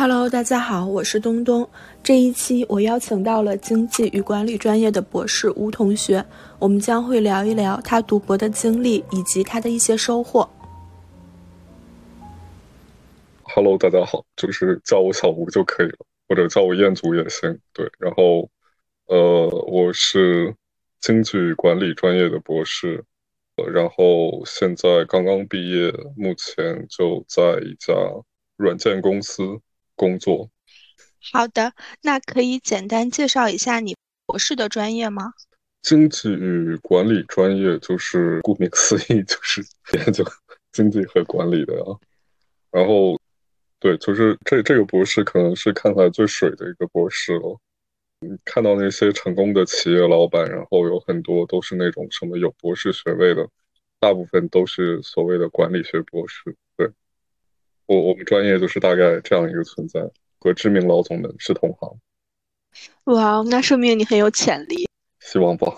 Hello，大家好，我是东东。这一期我邀请到了经济与管理专业的博士吴同学，我们将会聊一聊他读博的经历以及他的一些收获。Hello，大家好，就是叫我小吴就可以了，或者叫我彦祖也行。对，然后呃，我是经济与管理专业的博士，呃然后现在刚刚毕业，目前就在一家软件公司。工作，好的，那可以简单介绍一下你博士的专业吗？经济与管理专业就是顾名思义，就是研究经济和管理的呀。然后，对，就是这这个博士可能是看起来最水的一个博士了。你看到那些成功的企业老板，然后有很多都是那种什么有博士学位的，大部分都是所谓的管理学博士。对。我我们专业就是大概这样一个存在，和知名老总们是同行。哇，那说明你很有潜力。希望吧。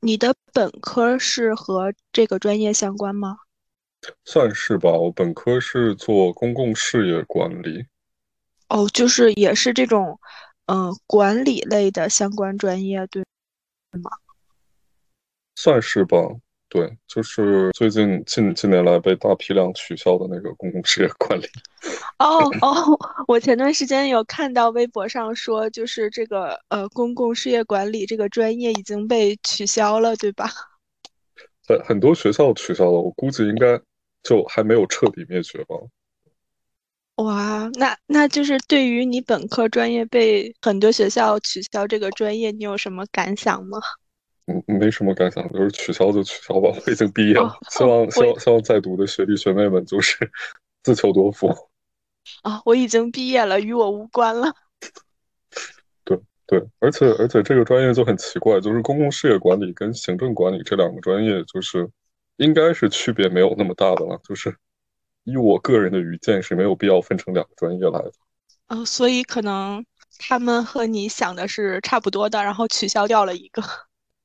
你的本科是和这个专业相关吗？算是吧，我本科是做公共事业管理。哦，就是也是这种，嗯，管理类的相关专业，对吗？算是吧。对，就是最近近近年来被大批量取消的那个公共事业管理。哦 哦，我前段时间有看到微博上说，就是这个呃公共事业管理这个专业已经被取消了，对吧？很很多学校取消了，我估计应该就还没有彻底灭绝吧。哇，那那就是对于你本科专业被很多学校取消这个专业，你有什么感想吗？嗯，没什么感想，就是取消就取消吧。我 已经毕业了，希望希望希望在读的学弟学妹们就是 自求多福。啊，我已经毕业了，与我无关了。对对，而且而且这个专业就很奇怪，就是公共事业管理跟行政管理这两个专业，就是应该是区别没有那么大的了。就是以我个人的愚见，是没有必要分成两个专业来的。嗯，所以可能他们和你想的是差不多的，然后取消掉了一个。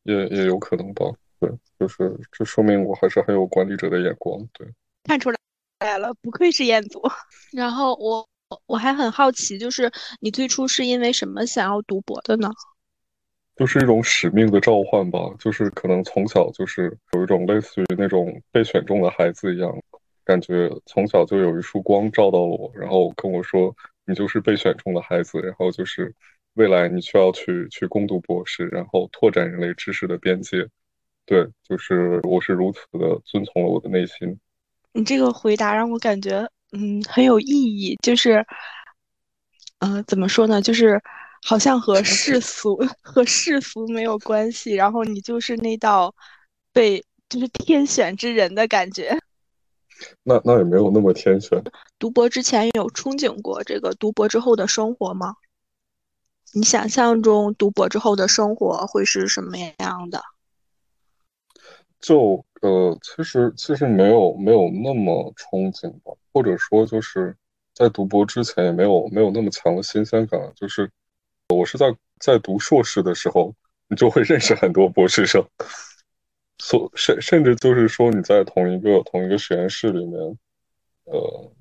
也也有可能吧，对，就是这说明我还是很有管理者的眼光，对，看出来来了，不愧是彦祖。然后我我还很好奇，就是你最初是因为什么想要读博的呢？就是一种使命的召唤吧，就是可能从小就是有一种类似于那种被选中的孩子一样，感觉从小就有一束光照到了我，然后跟我说你就是被选中的孩子，然后就是。未来你需要去去攻读博士，然后拓展人类知识的边界。对，就是我是如此的遵从了我的内心。你这个回答让我感觉，嗯，很有意义。就是，呃，怎么说呢？就是好像和世俗 和世俗没有关系。然后你就是那道被就是天选之人的感觉。那那也没有那么天选。读博之前有憧憬过这个读博之后的生活吗？你想象中读博之后的生活会是什么样的？就呃，其实其实没有没有那么憧憬吧，或者说就是在读博之前也没有没有那么强的新鲜感。就是我是在在读硕士的时候，你就会认识很多博士生，所甚甚至就是说你在同一个同一个实验室里面，呃，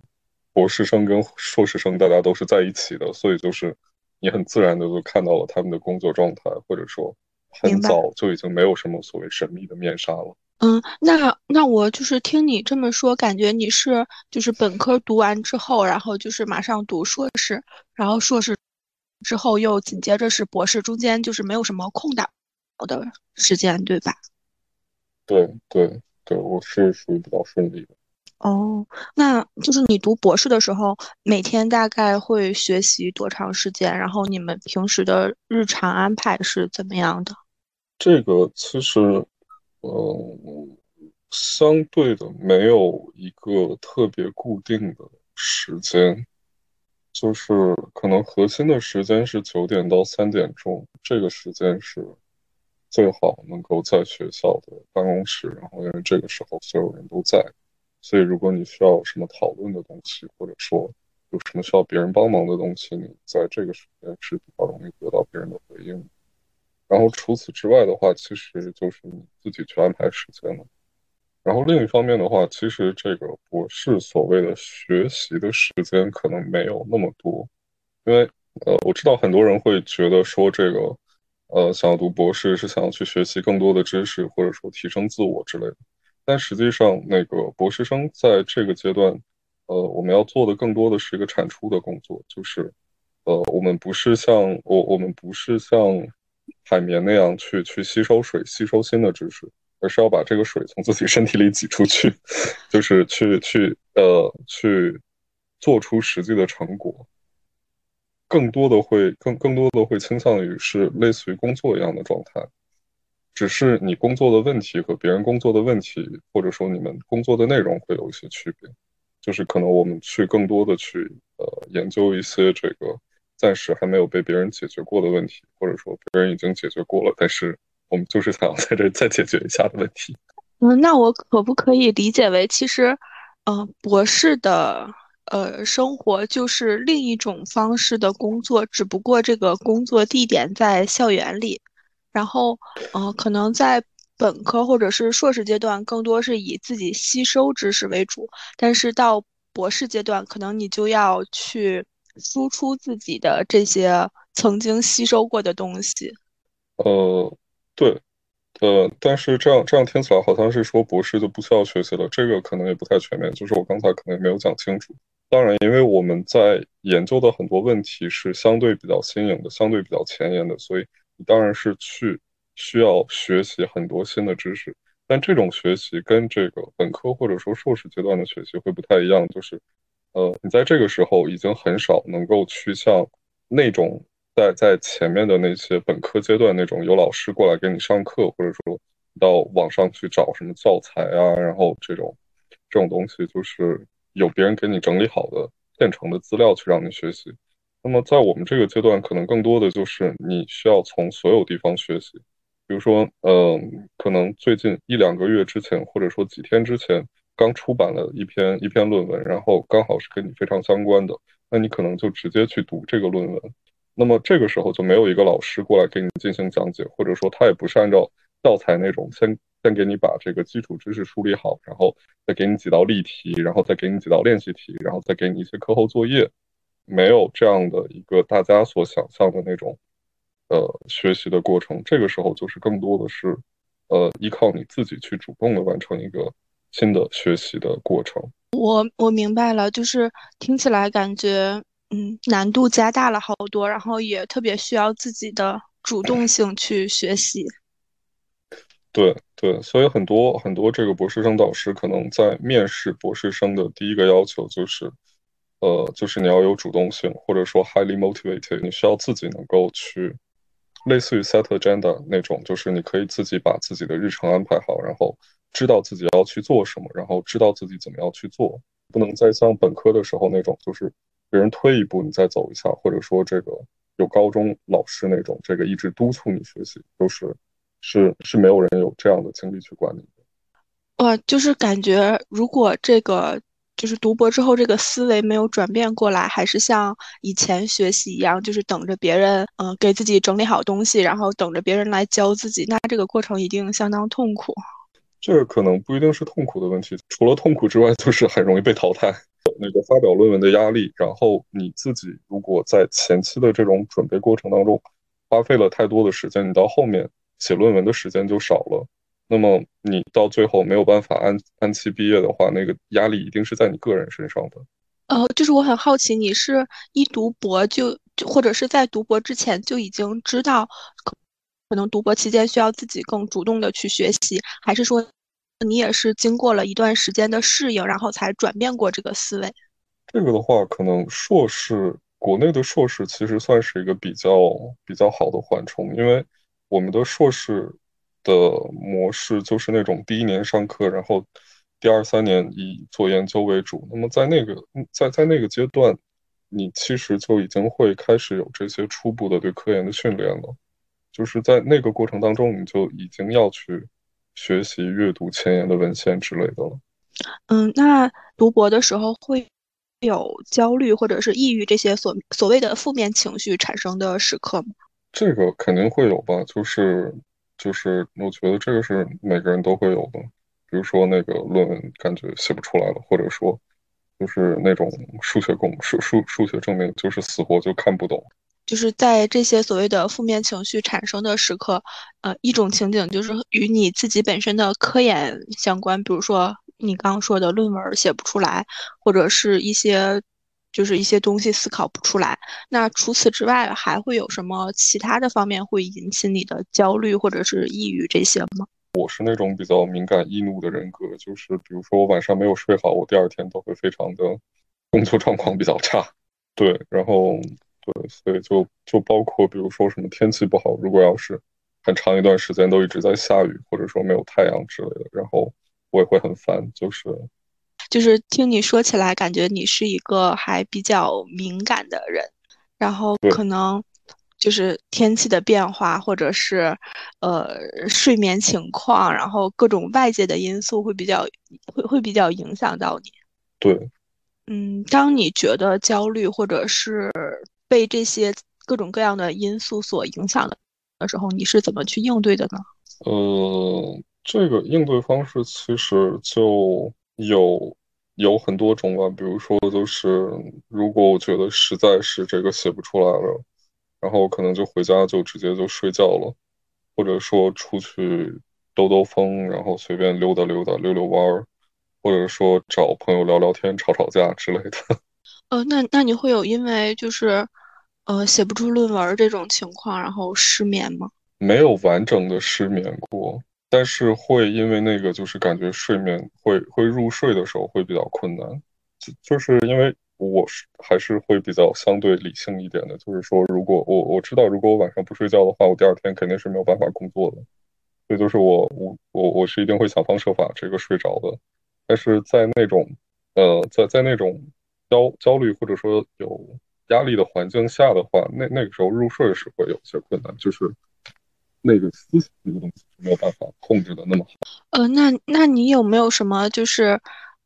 博士生跟硕士生大家都是在一起的，所以就是。你很自然的就看到了他们的工作状态，或者说很早就已经没有什么所谓神秘的面纱了。嗯，那那我就是听你这么说，感觉你是就是本科读完之后，然后就是马上读硕士，然后硕士之后又紧接着是博士，中间就是没有什么空档的时间，对吧？对对对，我是属于比较顺利的。哦，那就是你读博士的时候，每天大概会学习多长时间？然后你们平时的日常安排是怎么样的？这个其实，呃，相对的没有一个特别固定的时间，就是可能核心的时间是九点到三点钟，这个时间是最好能够在学校的办公室，然后因为这个时候所有人都在。所以，如果你需要什么讨论的东西，或者说有什么需要别人帮忙的东西，你在这个时间是比较容易得到别人的回应。然后除此之外的话，其实就是你自己去安排时间了。然后另一方面的话，其实这个博士所谓的学习的时间可能没有那么多，因为呃，我知道很多人会觉得说这个呃，想要读博士是想要去学习更多的知识，或者说提升自我之类的。但实际上，那个博士生在这个阶段，呃，我们要做的更多的是一个产出的工作，就是呃，我们不是像我我们不是像海绵那样去去吸收水、吸收新的知识。而是要把这个水从自己身体里挤出去，就是去去呃去做出实际的成果，更多的会更更多的会倾向于是类似于工作一样的状态，只是你工作的问题和别人工作的问题，或者说你们工作的内容会有一些区别，就是可能我们去更多的去呃研究一些这个暂时还没有被别人解决过的问题，或者说别人已经解决过了，但是。我们就是想要在这再解决一下的问题。嗯，那我可不可以理解为，其实，呃，博士的呃生活就是另一种方式的工作，只不过这个工作地点在校园里，然后，呃，可能在本科或者是硕士阶段，更多是以自己吸收知识为主，但是到博士阶段，可能你就要去输出自己的这些曾经吸收过的东西。呃。对，呃，但是这样这样听起来好像是说博士就不需要学习了，这个可能也不太全面。就是我刚才可能也没有讲清楚。当然，因为我们在研究的很多问题是相对比较新颖的，相对比较前沿的，所以你当然是去需要学习很多新的知识。但这种学习跟这个本科或者说硕士阶段的学习会不太一样，就是，呃，你在这个时候已经很少能够去像那种。在在前面的那些本科阶段，那种有老师过来给你上课，或者说到网上去找什么教材啊，然后这种这种东西，就是有别人给你整理好的现成的资料去让你学习。那么在我们这个阶段，可能更多的就是你需要从所有地方学习。比如说，嗯，可能最近一两个月之前，或者说几天之前，刚出版了一篇一篇论文，然后刚好是跟你非常相关的，那你可能就直接去读这个论文。那么这个时候就没有一个老师过来给你进行讲解，或者说他也不是按照教材那种先先给你把这个基础知识梳理好，然后再给你几道例题，然后再给你几道练习题，然后再给你一些课后作业，没有这样的一个大家所想象的那种呃学习的过程。这个时候就是更多的是呃依靠你自己去主动的完成一个新的学习的过程。我我明白了，就是听起来感觉。嗯，难度加大了好多，然后也特别需要自己的主动性去学习。对对，所以很多很多这个博士生导师可能在面试博士生的第一个要求就是，呃，就是你要有主动性，或者说 highly motivated，你需要自己能够去，类似于 set agenda 那种，就是你可以自己把自己的日程安排好，然后知道自己要去做什么，然后知道自己怎么样去做，不能再像本科的时候那种，就是。别人推一步，你再走一下，或者说这个有高中老师那种，这个一直督促你学习，就是是是没有人有这样的精力去管理的。哇，就是感觉如果这个就是读博之后，这个思维没有转变过来，还是像以前学习一样，就是等着别人嗯给自己整理好东西，然后等着别人来教自己，那这个过程一定相当痛苦。这个可能不一定是痛苦的问题，除了痛苦之外，就是很容易被淘汰。那个发表论文的压力，然后你自己如果在前期的这种准备过程当中花费了太多的时间，你到后面写论文的时间就少了。那么你到最后没有办法按按期毕业的话，那个压力一定是在你个人身上的。呃，就是我很好奇，你是一读博就就或者是在读博之前就已经知道可能读博期间需要自己更主动的去学习，还是说？你也是经过了一段时间的适应，然后才转变过这个思维。这个的话，可能硕士国内的硕士其实算是一个比较比较好的缓冲，因为我们的硕士的模式就是那种第一年上课，然后第二三年以做研究为主。那么在那个在在那个阶段，你其实就已经会开始有这些初步的对科研的训练了，就是在那个过程当中，你就已经要去。学习阅读前沿的文献之类的了。嗯，那读博的时候会有焦虑或者是抑郁这些所所谓的负面情绪产生的时刻吗？这个肯定会有吧，就是就是，我觉得这个是每个人都会有的。比如说那个论文感觉写不出来了，或者说就是那种数学公数数数学证明，就是死活就看不懂。就是在这些所谓的负面情绪产生的时刻，呃，一种情景就是与你自己本身的科研相关，比如说你刚刚说的论文写不出来，或者是一些就是一些东西思考不出来。那除此之外，还会有什么其他的方面会引起你的焦虑或者是抑郁这些吗？我是那种比较敏感易怒的人格，就是比如说我晚上没有睡好，我第二天都会非常的工作状况比较差。对，然后。对，所以就就包括比如说什么天气不好，如果要是很长一段时间都一直在下雨，或者说没有太阳之类的，然后我也会很烦。就是就是听你说起来，感觉你是一个还比较敏感的人，然后可能就是天气的变化，或者是呃睡眠情况，然后各种外界的因素会比较会会比较影响到你。对，嗯，当你觉得焦虑或者是。被这些各种各样的因素所影响的的时候，你是怎么去应对的呢？呃，这个应对方式其实就有有很多种吧。比如说，就是如果我觉得实在是这个写不出来了，然后可能就回家就直接就睡觉了，或者说出去兜兜风，然后随便溜达溜达、溜溜弯儿，或者说找朋友聊聊天、吵吵架之类的。呃，那那你会有因为就是，呃，写不出论文这种情况，然后失眠吗？没有完整的失眠过，但是会因为那个就是感觉睡眠会会入睡的时候会比较困难，就就是因为我是还是会比较相对理性一点的，就是说如果我我知道如果我晚上不睡觉的话，我第二天肯定是没有办法工作的，所以就是我我我我是一定会想方设法这个睡着的，但是在那种呃在在那种。焦焦虑或者说有压力的环境下的话，那那个时候入睡是会有些困难，就是那个思想这个东西没有办法控制的那么好。呃，那那你有没有什么就是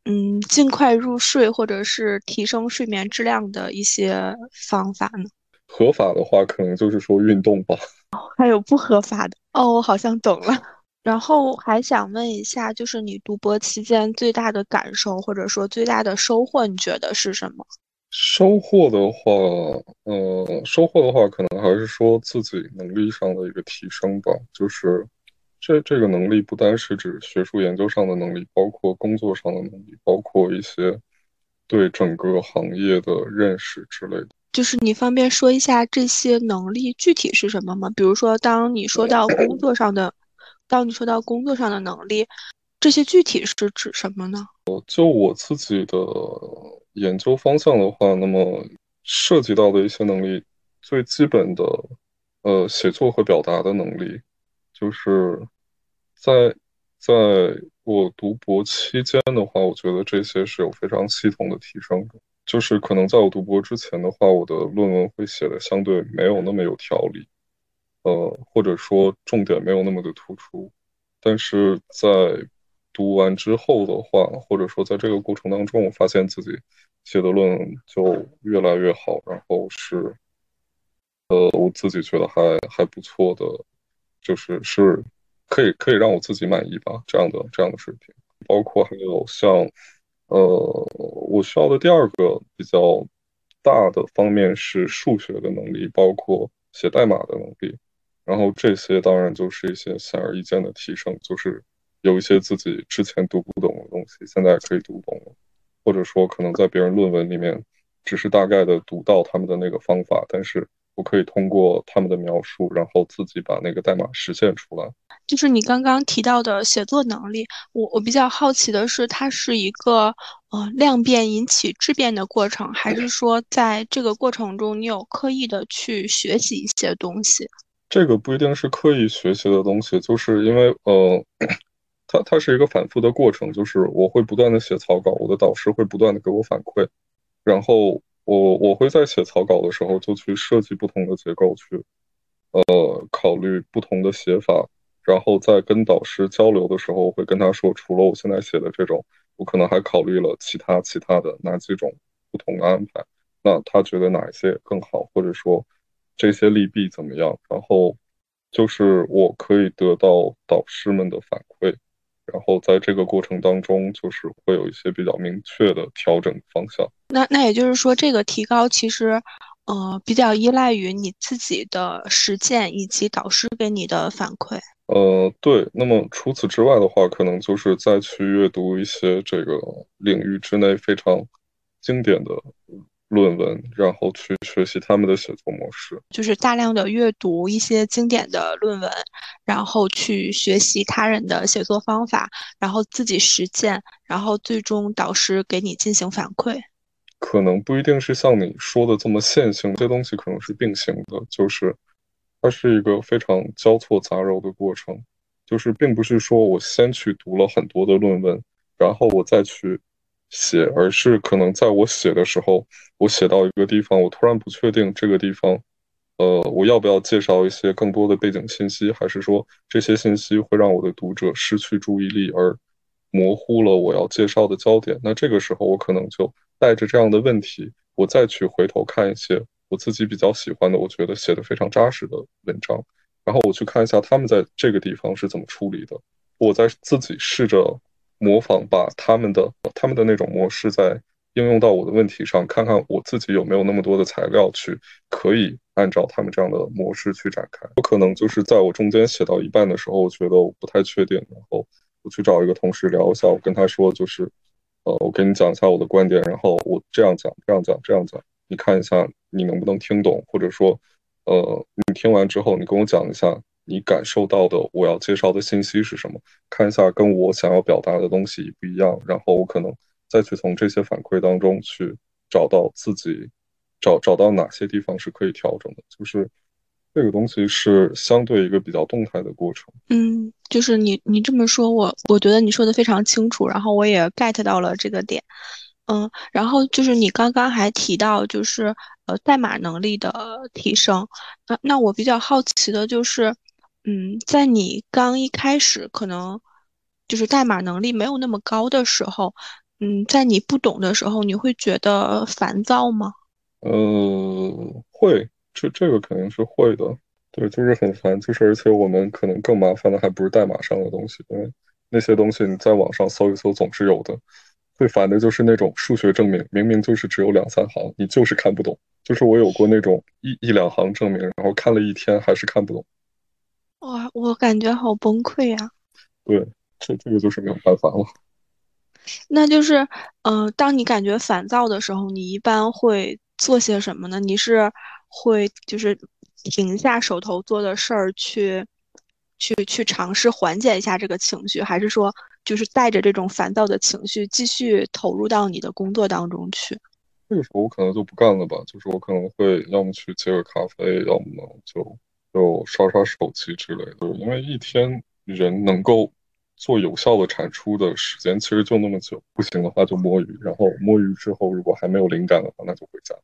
嗯尽快入睡或者是提升睡眠质量的一些方法呢？合法的话，可能就是说运动吧。还有不合法的哦，我好像懂了。然后还想问一下，就是你读博期间最大的感受，或者说最大的收获，你觉得是什么？收获的话，呃，收获的话，可能还是说自己能力上的一个提升吧。就是这这个能力不单是指学术研究上的能力，包括工作上的能力，包括一些对整个行业的认识之类的。就是你方便说一下这些能力具体是什么吗？比如说，当你说到工作上的。当你说到工作上的能力，这些具体是指什么呢？呃就我自己的研究方向的话，那么涉及到的一些能力，最基本的，呃，写作和表达的能力，就是在在我读博期间的话，我觉得这些是有非常系统的提升的。就是可能在我读博之前的话，我的论文会写的相对没有那么有条理。呃，或者说重点没有那么的突出，但是在读完之后的话，或者说在这个过程当中，我发现自己写的论文就越来越好，然后是，呃，我自己觉得还还不错的，就是是可以可以让我自己满意吧，这样的这样的水平。包括还有像，呃，我需要的第二个比较大的方面是数学的能力，包括写代码的能力。然后这些当然就是一些显而易见的提升，就是有一些自己之前读不懂的东西，现在可以读懂了，或者说可能在别人论文里面只是大概的读到他们的那个方法，但是我可以通过他们的描述，然后自己把那个代码实现出来。就是你刚刚提到的写作能力，我我比较好奇的是，它是一个呃量变引起质变的过程，还是说在这个过程中你有刻意的去学习一些东西？这个不一定是刻意学习的东西，就是因为呃，它它是一个反复的过程，就是我会不断的写草稿，我的导师会不断的给我反馈，然后我我会在写草稿的时候就去设计不同的结构，去呃考虑不同的写法，然后在跟导师交流的时候，我会跟他说，除了我现在写的这种，我可能还考虑了其他其他的哪几种不同的安排，那他觉得哪一些更好，或者说。这些利弊怎么样？然后就是我可以得到导师们的反馈，然后在这个过程当中，就是会有一些比较明确的调整方向。那那也就是说，这个提高其实，呃，比较依赖于你自己的实践以及导师给你的反馈。呃，对。那么除此之外的话，可能就是再去阅读一些这个领域之内非常经典的。论文，然后去学习他们的写作模式，就是大量的阅读一些经典的论文，然后去学习他人的写作方法，然后自己实践，然后最终导师给你进行反馈。可能不一定是像你说的这么线性，这东西可能是并行的，就是它是一个非常交错杂糅的过程，就是并不是说我先去读了很多的论文，然后我再去。写，而是可能在我写的时候，我写到一个地方，我突然不确定这个地方，呃，我要不要介绍一些更多的背景信息，还是说这些信息会让我的读者失去注意力，而模糊了我要介绍的焦点？那这个时候，我可能就带着这样的问题，我再去回头看一些我自己比较喜欢的，我觉得写的非常扎实的文章，然后我去看一下他们在这个地方是怎么处理的，我在自己试着。模仿把他们的他们的那种模式在应用到我的问题上，看看我自己有没有那么多的材料去可以按照他们这样的模式去展开。我可能就是在我中间写到一半的时候，我觉得我不太确定，然后我去找一个同事聊一下，我跟他说就是，呃，我跟你讲一下我的观点，然后我这样讲，这样讲，这样讲，你看一下你能不能听懂，或者说，呃，你听完之后你跟我讲一下。你感受到的我要介绍的信息是什么？看一下跟我想要表达的东西不一样，然后我可能再去从这些反馈当中去找到自己找找到哪些地方是可以调整的。就是这个东西是相对一个比较动态的过程。嗯，就是你你这么说，我我觉得你说的非常清楚，然后我也 get 到了这个点。嗯，然后就是你刚刚还提到就是呃代码能力的提升，那那我比较好奇的就是。嗯，在你刚一开始可能就是代码能力没有那么高的时候，嗯，在你不懂的时候，你会觉得烦躁吗？呃，会，这这个肯定是会的。对，就是很烦，就是而且我们可能更麻烦的还不是代码上的东西，因为那些东西你在网上搜一搜总是有的。最烦的就是那种数学证明，明明就是只有两三行，你就是看不懂。就是我有过那种一一两行证明，然后看了一天还是看不懂。哇，我感觉好崩溃呀！对，这这个就是没有办法了。那就是，嗯，当你感觉烦躁的时候，你一般会做些什么呢？你是会就是停下手头做的事儿，去去去尝试缓解一下这个情绪，还是说就是带着这种烦躁的情绪继续投入到你的工作当中去？这个时候我可能就不干了吧，就是我可能会要么去接个咖啡，要么就。就刷刷手机之类的，因为一天人能够做有效的产出的时间其实就那么久，不行的话就摸鱼，然后摸鱼之后如果还没有灵感的话，那就回家。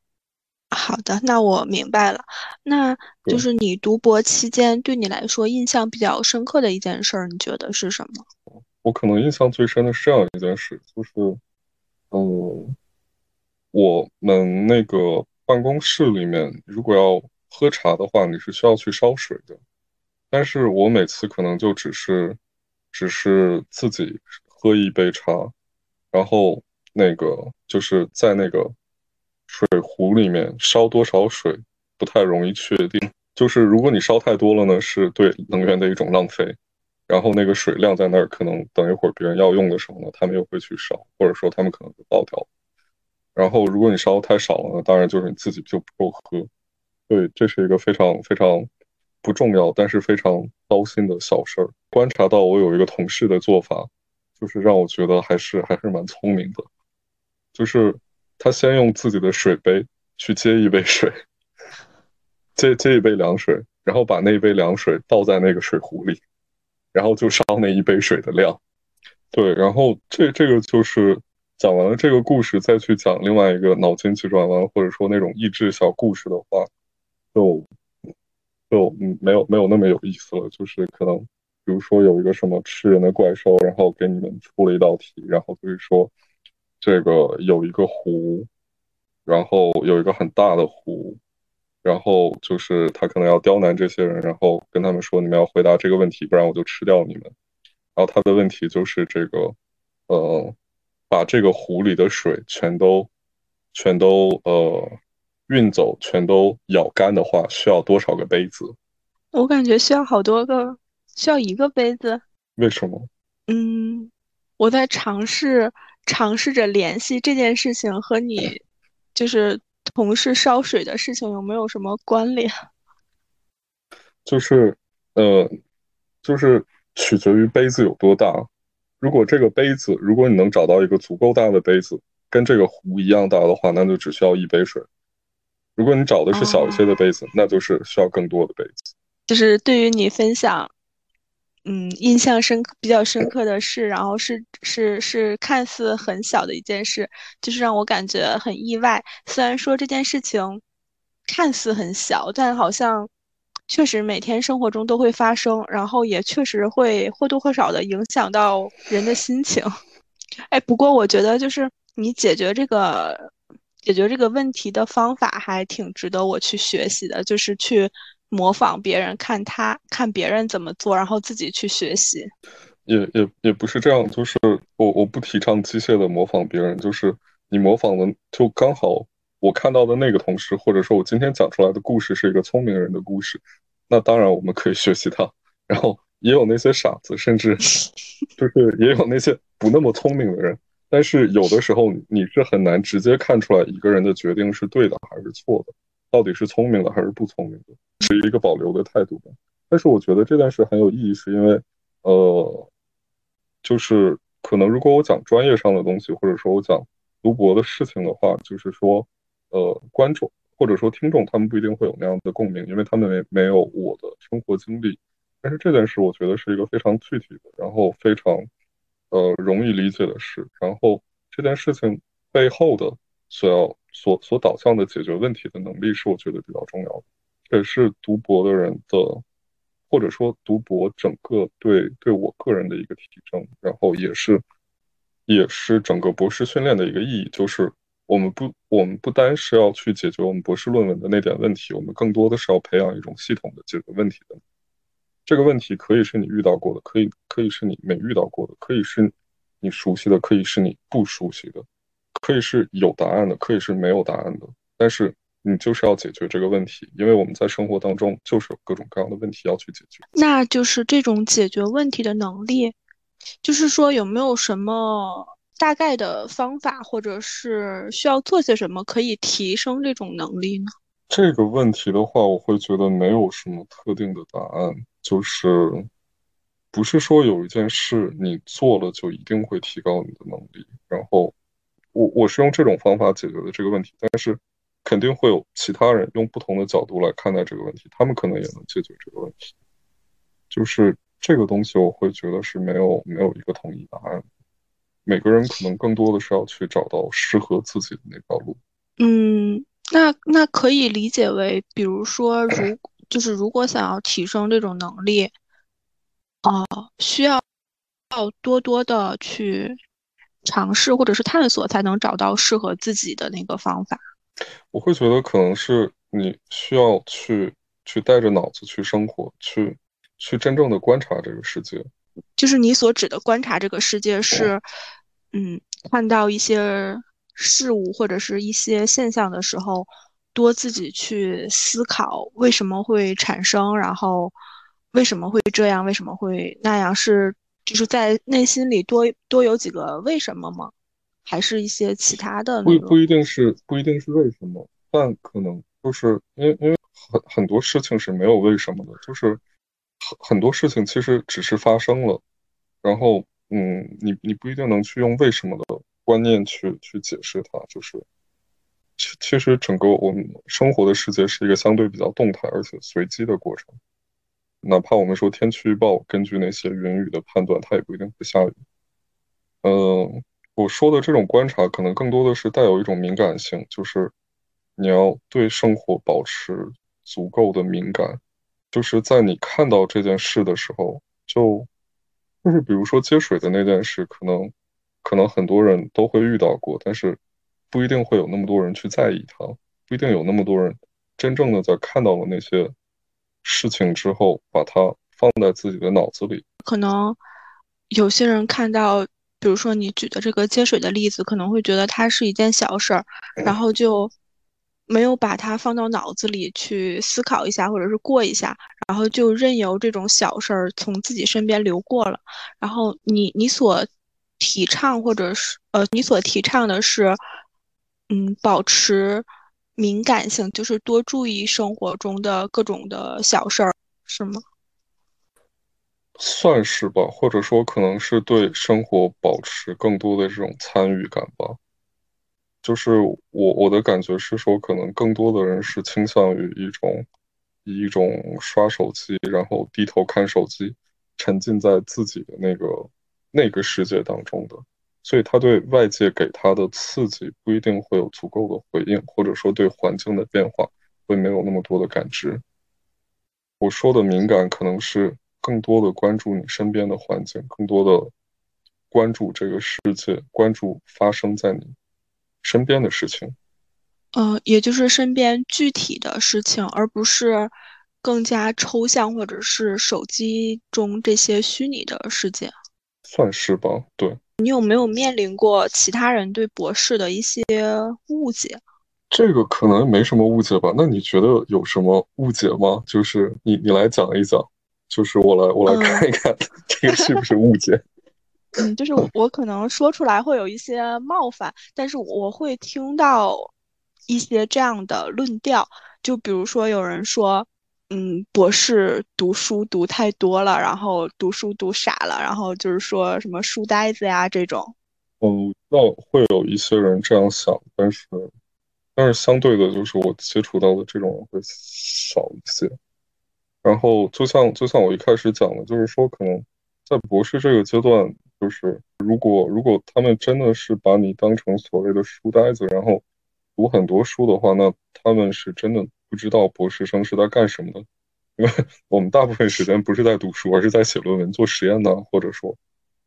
好的，那我明白了。那就是你读博期间对你来说印象比较深刻的一件事儿，你觉得是什么？我可能印象最深的是这样一件事，就是，嗯，我们那个办公室里面如果要。喝茶的话，你是需要去烧水的，但是我每次可能就只是，只是自己喝一杯茶，然后那个就是在那个水壶里面烧多少水不太容易确定，就是如果你烧太多了呢，是对能源的一种浪费，然后那个水量在那儿，可能等一会儿别人要用的时候呢，他们又会去烧，或者说他们可能就爆掉，然后如果你烧太少了呢，当然就是你自己就不够喝。对，这是一个非常非常不重要，但是非常糟心的小事儿。观察到我有一个同事的做法，就是让我觉得还是还是蛮聪明的，就是他先用自己的水杯去接一杯水，接接一杯凉水，然后把那一杯凉水倒在那个水壶里，然后就烧那一杯水的量。对，然后这这个就是。讲完了这个故事，再去讲另外一个脑筋急转弯，或者说那种益智小故事的话，就就没有没有那么有意思了。就是可能，比如说有一个什么吃人的怪兽，然后给你们出了一道题，然后就是说这个有一个湖，然后有一个很大的湖，然后就是他可能要刁难这些人，然后跟他们说你们要回答这个问题，不然我就吃掉你们。然后他的问题就是这个，呃，把这个湖里的水全都全都呃运走，全都舀干的话，需要多少个杯子？我感觉需要好多个，需要一个杯子。为什么？嗯，我在尝试尝试着联系这件事情和你就是同事烧水的事情有没有什么关联？就是呃，就是取决于杯子有多大。如果这个杯子，如果你能找到一个足够大的杯子，跟这个壶一样大的话，那就只需要一杯水。如果你找的是小一些的杯子，那就是需要更多的杯子。就是对于你分享，嗯，印象深刻、比较深刻的事，然后是是是看似很小的一件事，就是让我感觉很意外。虽然说这件事情看似很小，但好像确实每天生活中都会发生，然后也确实会或多或少的影响到人的心情。哎，不过我觉得就是你解决这个解决这个问题的方法还挺值得我去学习的，就是去。模仿别人，看他看别人怎么做，然后自己去学习。也也也不是这样，就是我我不提倡机械的模仿别人，就是你模仿的就刚好我看到的那个同事，或者说我今天讲出来的故事是一个聪明人的故事，那当然我们可以学习他。然后也有那些傻子，甚至 就是也有那些不那么聪明的人。但是有的时候你是很难直接看出来一个人的决定是对的还是错的，到底是聪明的还是不聪明的。是一个保留的态度吧，但是我觉得这件事很有意义，是因为，呃，就是可能如果我讲专业上的东西，或者说我讲读博的事情的话，就是说，呃，观众或者说听众他们不一定会有那样的共鸣，因为他们没没有我的生活经历。但是这件事我觉得是一个非常具体的，然后非常，呃，容易理解的事。然后这件事情背后的所要所所导向的解决问题的能力，是我觉得比较重要的。这也是读博的人的，或者说读博整个对对我个人的一个提升，然后也是也是整个博士训练的一个意义，就是我们不我们不单是要去解决我们博士论文的那点问题，我们更多的是要培养一种系统的解决问题的。这个问题可以是你遇到过的，可以可以是你没遇到过的，可以是你熟悉的，可以是你不熟悉的，可以是有答案的，可以是没有答案的，但是。你就是要解决这个问题，因为我们在生活当中就是有各种各样的问题要去解决。那就是这种解决问题的能力，就是说有没有什么大概的方法，或者是需要做些什么可以提升这种能力呢？这个问题的话，我会觉得没有什么特定的答案，就是不是说有一件事你做了就一定会提高你的能力。然后我我是用这种方法解决的这个问题，但是。肯定会有其他人用不同的角度来看待这个问题，他们可能也能解决这个问题。就是这个东西，我会觉得是没有没有一个统一答案。每个人可能更多的是要去找到适合自己的那条路。嗯，那那可以理解为，比如说，如 就是如果想要提升这种能力，哦，需要要多多的去尝试或者是探索，才能找到适合自己的那个方法。我会觉得可能是你需要去去带着脑子去生活，去去真正的观察这个世界。就是你所指的观察这个世界是，嗯，看到一些事物或者是一些现象的时候，多自己去思考为什么会产生，然后为什么会这样，为什么会那样，是就是在内心里多多有几个为什么吗？还是一些其他的，不不一定是不一定是为什么，但可能就是因为因为很很多事情是没有为什么的，就是很很多事情其实只是发生了，然后嗯，你你不一定能去用为什么的观念去去解释它，就是其其实整个我们生活的世界是一个相对比较动态而且随机的过程，哪怕我们说天气预报根据那些云雨的判断，它也不一定会下雨，嗯。我说的这种观察，可能更多的是带有一种敏感性，就是你要对生活保持足够的敏感，就是在你看到这件事的时候，就就是比如说接水的那件事，可能可能很多人都会遇到过，但是不一定会有那么多人去在意它，不一定有那么多人真正的在看到了那些事情之后，把它放在自己的脑子里，可能。有些人看到，比如说你举的这个接水的例子，可能会觉得它是一件小事儿，然后就没有把它放到脑子里去思考一下，或者是过一下，然后就任由这种小事儿从自己身边流过了。然后你你所提倡或者是呃，你所提倡的是，嗯，保持敏感性，就是多注意生活中的各种的小事儿，是吗？算是吧，或者说可能是对生活保持更多的这种参与感吧。就是我我的感觉是说，可能更多的人是倾向于一种以一种刷手机，然后低头看手机，沉浸在自己的那个那个世界当中的，所以他对外界给他的刺激不一定会有足够的回应，或者说对环境的变化会没有那么多的感知。我说的敏感可能是。更多的关注你身边的环境，更多的关注这个世界，关注发生在你身边的事情。嗯，也就是身边具体的事情，而不是更加抽象或者是手机中这些虚拟的世界。算是吧，对。你有没有面临过其他人对博士的一些误解？这个可能没什么误解吧？那你觉得有什么误解吗？就是你你来讲一讲。就是我来，我来看一看 这个是不是误解。嗯，就是我可能说出来会有一些冒犯，但是我会听到一些这样的论调，就比如说有人说，嗯，博士读书读太多了，然后读书读傻了，然后就是说什么书呆子呀这种。嗯，那会有一些人这样想，但是但是相对的，就是我接触到的这种人会少一些。然后，就像就像我一开始讲的，就是说，可能在博士这个阶段，就是如果如果他们真的是把你当成所谓的书呆子，然后读很多书的话，那他们是真的不知道博士生是在干什么的。因 为我们大部分时间不是在读书，而是在写论文、做实验呢，或者说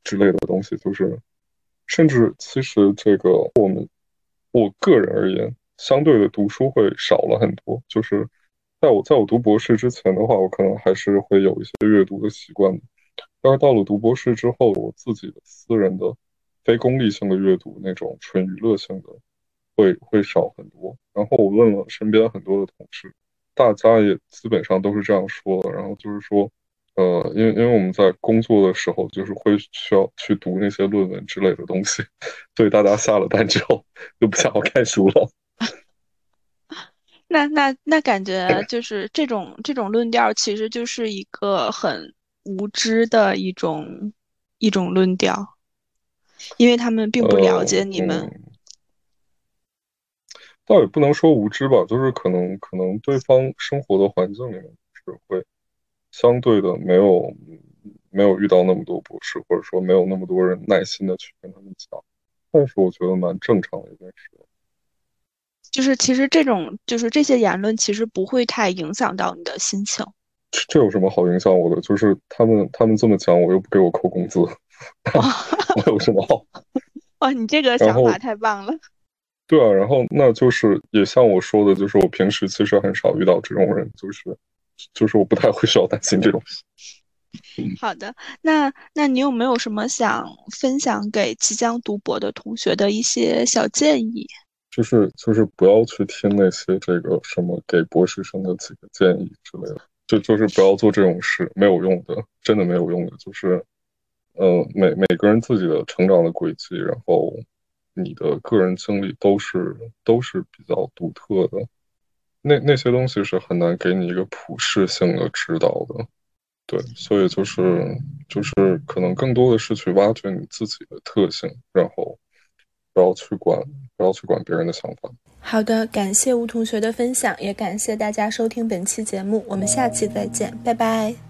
之类的东西。就是，甚至其实这个我们我个人而言，相对的读书会少了很多，就是。在我在我读博士之前的话，我可能还是会有一些阅读的习惯。但是到了读博士之后，我自己的私人的、非功利性的阅读，那种纯娱乐性的，会会少很多。然后我问了身边很多的同事，大家也基本上都是这样说的。然后就是说，呃，因为因为我们在工作的时候，就是会需要去读那些论文之类的东西，所以大家下了班之后就不想要看书了。那那那感觉就是这种这种论调，其实就是一个很无知的一种一种论调，因为他们并不了解你们。倒也不能说无知吧，就是可能可能对方生活的环境里面是会相对的没有没有遇到那么多博士，或者说没有那么多人耐心的去跟他们讲，但是我觉得蛮正常的一件事。就是其实这种就是这些言论其实不会太影响到你的心情。这有什么好影响我的？就是他们他们这么讲，我又不给我扣工资，我有什么好？哇，你这个想法太棒了。对啊，然后那就是也像我说的，就是我平时其实很少遇到这种人，就是就是我不太会需要担心这种事。好的，那那你有没有什么想分享给即将读博的同学的一些小建议？就是就是不要去听那些这个什么给博士生的几个建议之类的，就就是不要做这种事，没有用的，真的没有用的。就是，呃，每每个人自己的成长的轨迹，然后你的个人经历都是都是比较独特的，那那些东西是很难给你一个普适性的指导的。对，所以就是就是可能更多的是去挖掘你自己的特性，然后。不要去管，不要去管别人的想法。好的，感谢吴同学的分享，也感谢大家收听本期节目，我们下期再见，拜拜。